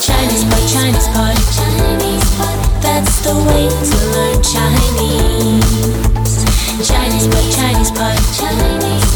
Chinese pot, Chinese pot, Chinese pot. That's the way to learn Chinese. Chinese pot, Chinese pot, Chinese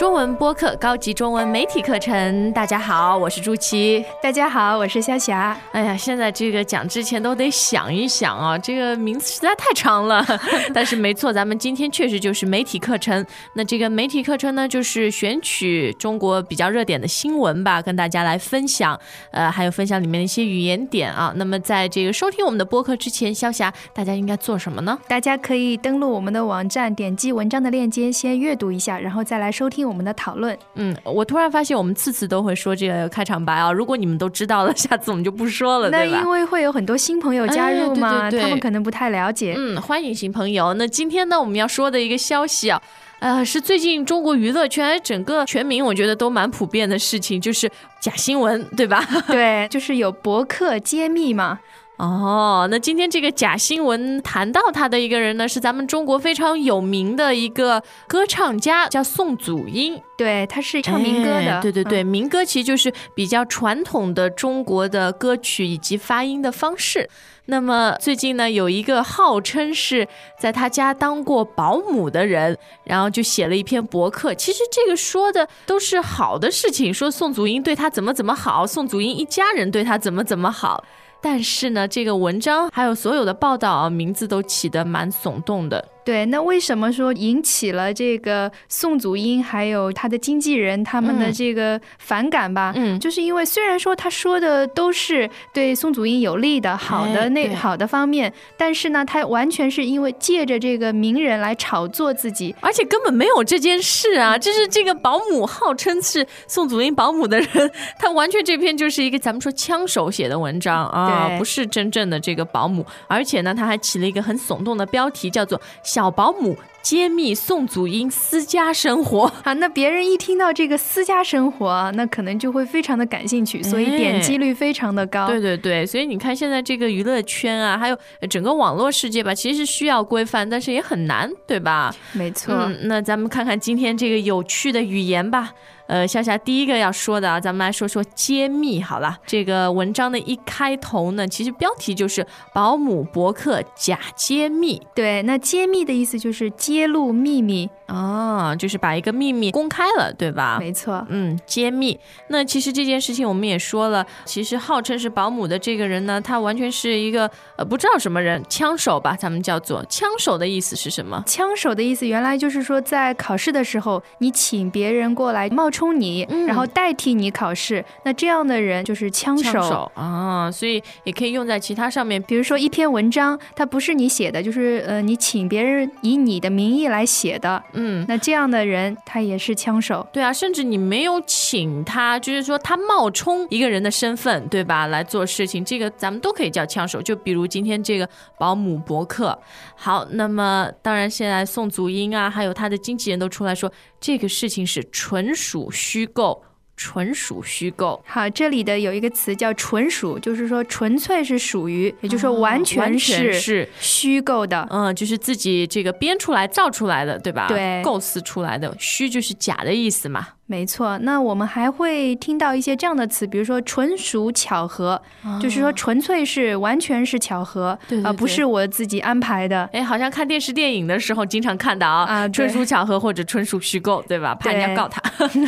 中文播客高级中文媒体课程，大家好，我是朱琪。大家好，我是夏霞。哎呀，现在这个讲之前都得想一想啊，这个名字实在太长了。但是没错，咱们今天确实就是媒体课程。那这个媒体课程呢，就是选取中国比较热点的新闻吧，跟大家来分享。呃，还有分享里面的一些语言点啊。那么在这个收听我们的播客之前，肖霞，大家应该做什么呢？大家可以登录我们的网站，点击文章的链接，先阅读一下，然后再来收听我们的讨论。嗯，我突然发现我们次次都会说这个开场白啊。如果你们都知道了，下次我们就不说了，那？因为会有很多新朋友加入嘛，哎对对对他们可能不太了解。嗯，欢迎新朋友。那今天呢，我们要说的一个消息啊，呃，是最近中国娱乐圈整个全民我觉得都蛮普遍的事情，就是假新闻，对吧？对，就是有博客揭秘嘛。哦，那今天这个假新闻谈到他的一个人呢，是咱们中国非常有名的一个歌唱家，叫宋祖英。对，他是唱民歌的。哎对对对，嗯民歌其实就是比较传统的中国的歌曲以及发音的方式。那么最近呢，有一个号称是在他家当过保姆的人，然后就写了一篇博客。其实这个说的都是好的事情，说宋祖英对他怎么怎么好，宋祖英一家人对他怎么怎么好。但是呢，这个文章还有所有的报道啊，名字都起得蛮耸动的。对，那为什么说引起了这个宋祖英还有他的经纪人他们的嗯这个反感吧？嗯就是因为虽然说他说的都是对宋祖英有利的、好哎的那、对好的方面，但是呢，他完全是因为借着这个名人来炒作自己。而且根本没有这件事啊！就是这个保姆号称是宋祖英保姆的人，他完全这篇就是一个咱们说枪手写的文章啊，对不是真正的这个保姆。而且呢，他还起了一个很耸动的标题，叫做《小保姆揭秘宋祖英私家生活》。啊，那别人一听到这个私家生活，那可能就会非常的感兴趣，所以点击率非常的高。对对对，所以你看现在这个娱乐圈啊，还有整个网络世界吧，其实是需要规范，但是也很难，对吧？没错。嗯，那咱们看看今天这个有趣的语言吧。呃，夏夏第一个要说的啊，咱们来说说揭秘好了。这个文章的一开头呢，其实标题就是“保姆博客假揭秘对，那揭秘的意思就是揭露秘密，”啊，就是把一个秘密公开了，对吧？没错。嗯，揭秘。那其实这件事情我们也说了，其实号称是保姆的这个人呢，他完全是一个呃不知道什么人，枪手吧，咱们叫做枪手的意思是什么？枪手的意思原来就是说，在考试的时候，你请别人过来冒充你，嗯然后代替你考试，那这样的人就是枪手。枪手啊，所以也可以用在其他上面，比如说一篇文章，它不是你写的，就是呃你请别人以你的名义来写的，嗯。那这样的人他也是枪手。对啊，甚至你没有请他，就是说他冒充一个人的身份，对吧？来做事情，这个咱们都可以叫枪手。就比如今天这个保姆博客，好，那么当然现在宋祖英啊，还有他的经纪人都出来说，这个事情是纯属虚构，纯属虚构。好，这里的有一个词叫“纯属”，就是说纯粹是属于，也就是说完完全是是虚构的。嗯，就是自己这个编出来、造出来的，对吧？对构思出来的，虚就是假的意思嘛。没错，那我们还会听到一些这样的词，比如说“纯属巧合”，就是说纯粹是完全是巧合，哦对对而不是我自己安排的。哎，好像看电视电影的时候经常看到啊，啊纯属巧合或者纯属虚构，对吧？怕人家告他。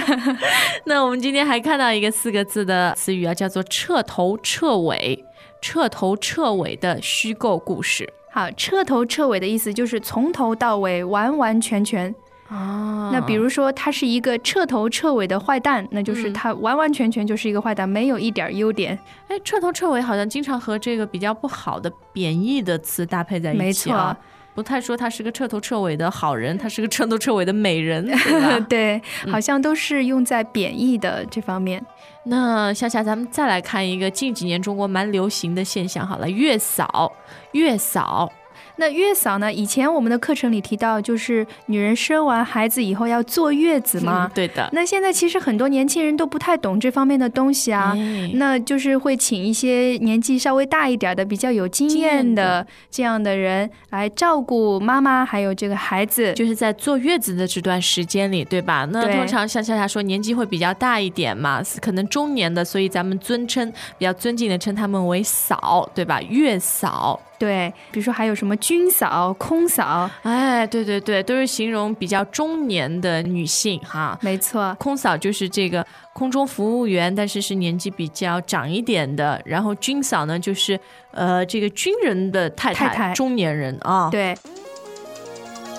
那我们今天还看到一个四个字的词语啊，叫做彻头彻尾，彻头彻尾的虚构故事好，彻头彻尾的意思就是从头到尾完完全全。啊那比如说他是一个彻头彻尾的坏蛋，那就是嗯他完完全全就是一个坏蛋，没有一点优点。哎，彻头彻尾好像经常和这个比较不好的贬义的词搭配在一起没错。不太说他是个彻头彻尾的好人，他是个彻头彻尾的美人，对吧？对，嗯好像都是用在贬义的这方面。那夏夏，咱们再来看一个近几年中国蛮流行的现象，好了，月嫂，月嫂。那月嫂呢？以前我们的课程里提到，就是女人生完孩子以后要坐月子嘛。对的。那现在其实很多年轻人都不太懂这方面的东西啊，那就是会请一些年纪稍微大一点的、比较有经验的这样的人来照顾妈妈还有这个孩子，就是在坐月子的这段时间里，对吧？那通常像夏夏说，年纪会比较大一点嘛，可能中年的，所以咱们尊称比较尊敬的称他们为嫂，对吧？月嫂。对，比如说还有什么军嫂、空嫂，哎，对对对，都是形容比较中年的女性哈。没错，空嫂就是这个空中服务员，但是是年纪比较长一点的。然后军嫂呢，就是呃这个军人的太太，中年人啊。对。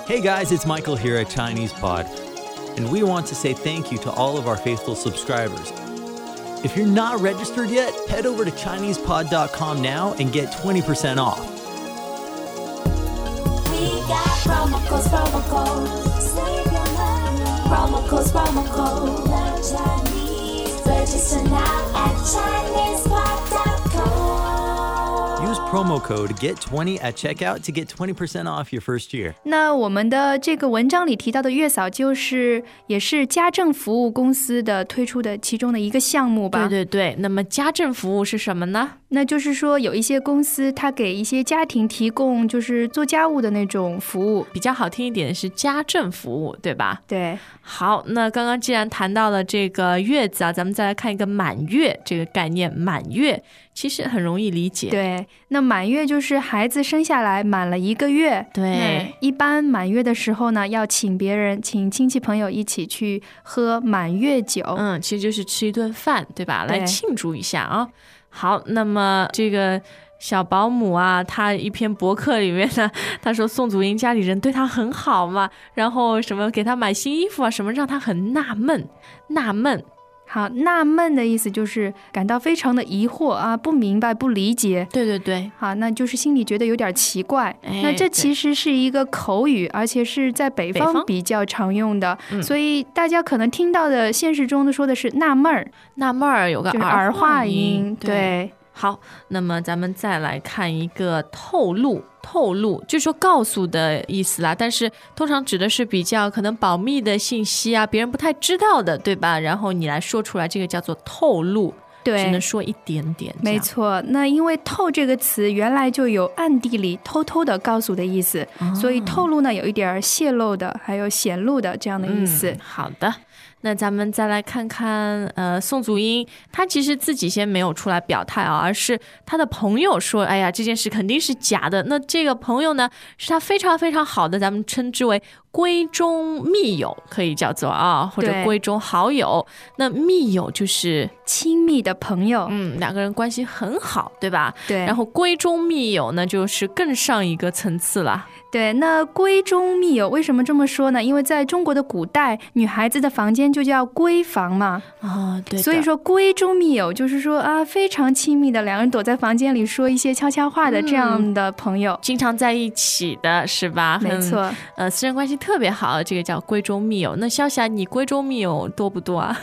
Hey guys, it's Michael here at Chinese Pod, and we want to say thank you to all of our faithful subscribers. If you're not registered yet, head over to ChinesePod.com now and get 20% off. Promo code GET20 at checkout to get 20% off your first year. 那我们的这个文章里提到的月嫂，就是也是家政服务公司的推出的其中的一个项目吧？对对对。那么家政服务是什么呢？那就是说，有一些公司，它给一些家庭提供就是做家务的那种服务，比较好听一点是家政服务，对吧？对。好，那刚刚既然谈到了这个月子啊，咱们再来看一个满月这个概念。满月其实很容易理解，对。那满月就是孩子生下来满了一个月，对。一般满月的时候呢，要请别人，请亲戚朋友一起去喝满月酒，嗯，其实就是吃一顿饭，对吧？来庆祝一下啊。好，那么这个小保姆啊，他一篇博客里面呢，他说宋祖英家里人对他很好嘛，然后什么给他买新衣服啊，什么让他很纳闷，纳闷。好，纳闷的意思就是感到非常的疑惑啊，不明白，不理解。对对对，好，那就是心里觉得有点奇怪。那这其实是一个口语，而且是在北方比较常用的，所以大家可能听到的现实中的说的是纳闷儿，纳闷儿有个儿化音，对。好，那么咱们再来看一个透露，透露就是说告诉的意思啦，但是通常指的是比较可能保密的信息啊，别人不太知道的，对吧？然后你来说出来，这个叫做透露，对，只能说一点点。没错，那因为“透”这个词原来就有暗地里偷偷的告诉的意思，所以透露呢有一点泄露的，还有显露的这样的意思。好的。那咱们再来看看，呃，宋祖英，她其实自己先没有出来表态啊，而是她的朋友说，哎呀，这件事肯定是假的。那这个朋友呢，是他非常非常好的，咱们称之为闺中密友，可以叫做啊，或者闺中好友。那密友就是亲密的朋友，嗯，两个人关系很好，对吧？对。然后闺中密友呢，就是更上一个层次了。对，那闺中密友为什么这么说呢？因为在中国的古代，女孩子的房间就叫闺房嘛。啊，对。所以说闺中密友就是说啊，非常亲密的，两人躲在房间里说一些悄悄话的这样的朋友，经常在一起的是吧？没错。呃，私人关系特别好，这个叫闺中密友。那潇霞，你闺中密友多不多啊？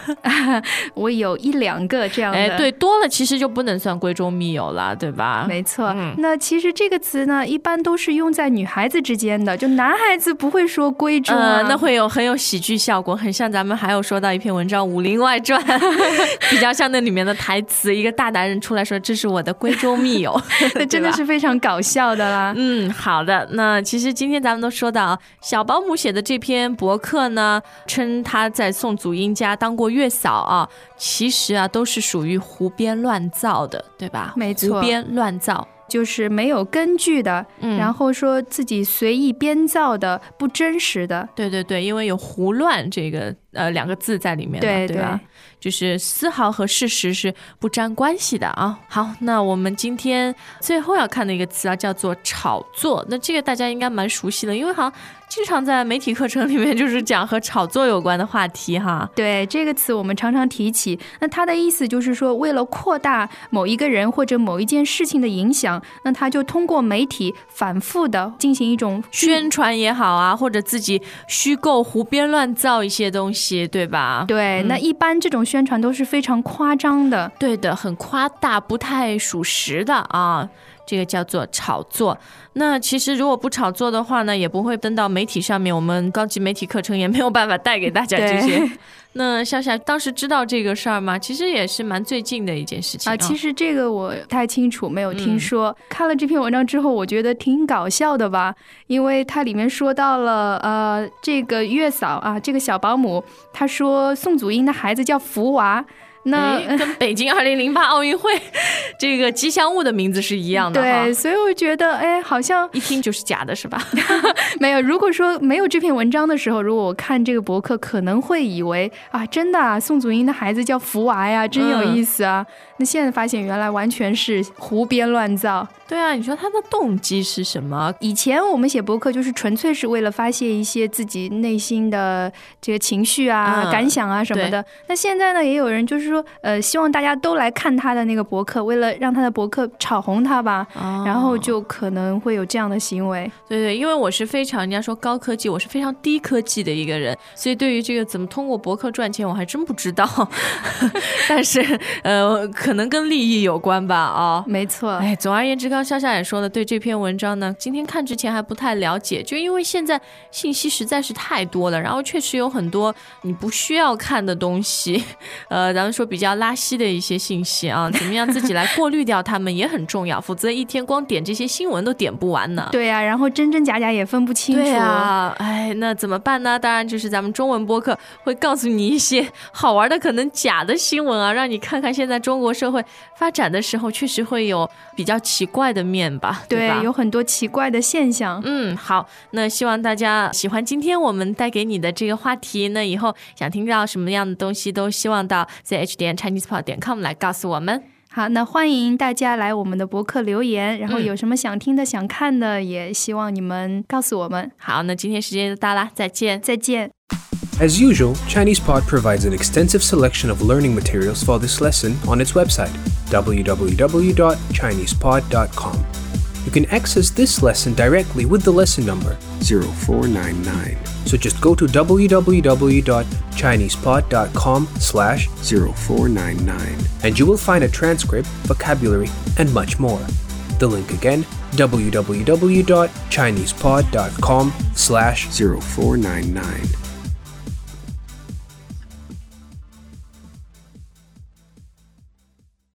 我有一两个这样的。哎，对，多了其实就不能算闺中密友了，对吧？没错。那其实这个词呢，一般都是用在女孩子。之间的就男孩子不会说闺中啊，那会有很有喜剧效果，很像咱们还有说到一篇文章《武林外传》，比较像那里面的台词，一个大男人出来说：“这是我的闺中密友”，那真的是非常搞笑的啦。嗯，好的，那其实今天咱们都说到小保姆写的这篇博客呢，称他在宋祖英家当过月嫂啊，其实啊都是属于胡编乱造的，对吧？没错，胡编乱造。就是没有根据的，然后说自己随意编造的、不真实的。对对对，因为有胡乱这个呃两个字在里面，对对吧？就是丝毫和事实是不沾关系的啊。好，那我们今天最后要看的一个词啊，叫做炒作。那这个大家应该蛮熟悉的，因为好像。经常在媒体课程里面就是讲和炒作有关的话题哈。对这个词我们常常提起，那它的意思就是说，为了扩大某一个人或者某一件事情的影响，那他就通过媒体反复的进行一种宣传也好啊，或者自己虚构、胡编乱造一些东西，对吧？对，那一般这种宣传都是非常夸张的，对的，很夸大，不太属实的啊。这个叫做炒作。那其实如果不炒作的话呢，也不会登到媒体上面。我们高级媒体课程也没有办法带给大家这些。那笑笑当时知道这个事儿吗？其实也是蛮最近的一件事情啊。其实这个我不太清楚，没有听说。看了这篇文章之后，我觉得挺搞笑的吧，因为它里面说到了呃，这个月嫂啊，这个小保姆，她说宋祖英的孩子叫福娃。那 跟北京二零零八奥运会这个吉祥物的名字是一样的，对，所以我觉得，哎，好像一听就是假的，是吧？没有，如果说没有这篇文章的时候，如果我看这个博客，可能会以为啊，真的啊，宋祖英的孩子叫福娃呀，真有意思啊。那现在发现，原来完全是胡编乱造。对啊，你说他的动机是什么？以前我们写博客就是纯粹是为了发泄一些自己内心的这个情绪啊、感想啊什么的。那现在呢，也有人就是说，呃，希望大家都来看他的那个博客，为了让他的博客炒红他吧，然后就可能会有这样的行为。对对，因为我是非常人家说高科技，我是非常低科技的一个人，所以对于这个怎么通过博客赚钱，我还真不知道。但是呃，可能跟利益有关吧？啊，没错。哎，总而言之，刚。笑笑也说了，对这篇文章呢，今天看之前还不太了解，就因为现在信息实在是太多了，然后确实有很多你不需要看的东西，呃，咱们说比较拉稀的一些信息啊，怎么样自己来过滤掉它们也很重要，否则一天光点这些新闻都点不完呢。对呀，然后真真假假也分不清楚。对啊，哎，那怎么办呢？当然就是咱们中文播客会告诉你一些好玩的、可能假的新闻啊，让你看看现在中国社会发展的时候，确实会有比较奇怪。的面吧，对，有很多奇怪的现象。嗯，好，那希望大家喜欢今天我们带给你的这个话题。那以后想听到什么样的东西，都希望到 z h 点 ChinesePod 点 com 来告诉我们。好，那欢迎大家来我们的博客留言，然后有什么想听的、想看的，也希望你们告诉我们。好，那今天时间就到了，再见，再见。As usual, ChinesePod provides an extensive selection of learning materials for this lesson on its website, www.chinesepod.com. You can access this lesson directly with the lesson number 0499. So just go to www.chinesepod.com slash 0499 and you will find a transcript, vocabulary, and much more. The link again, www.chinesepod.com slash 0499.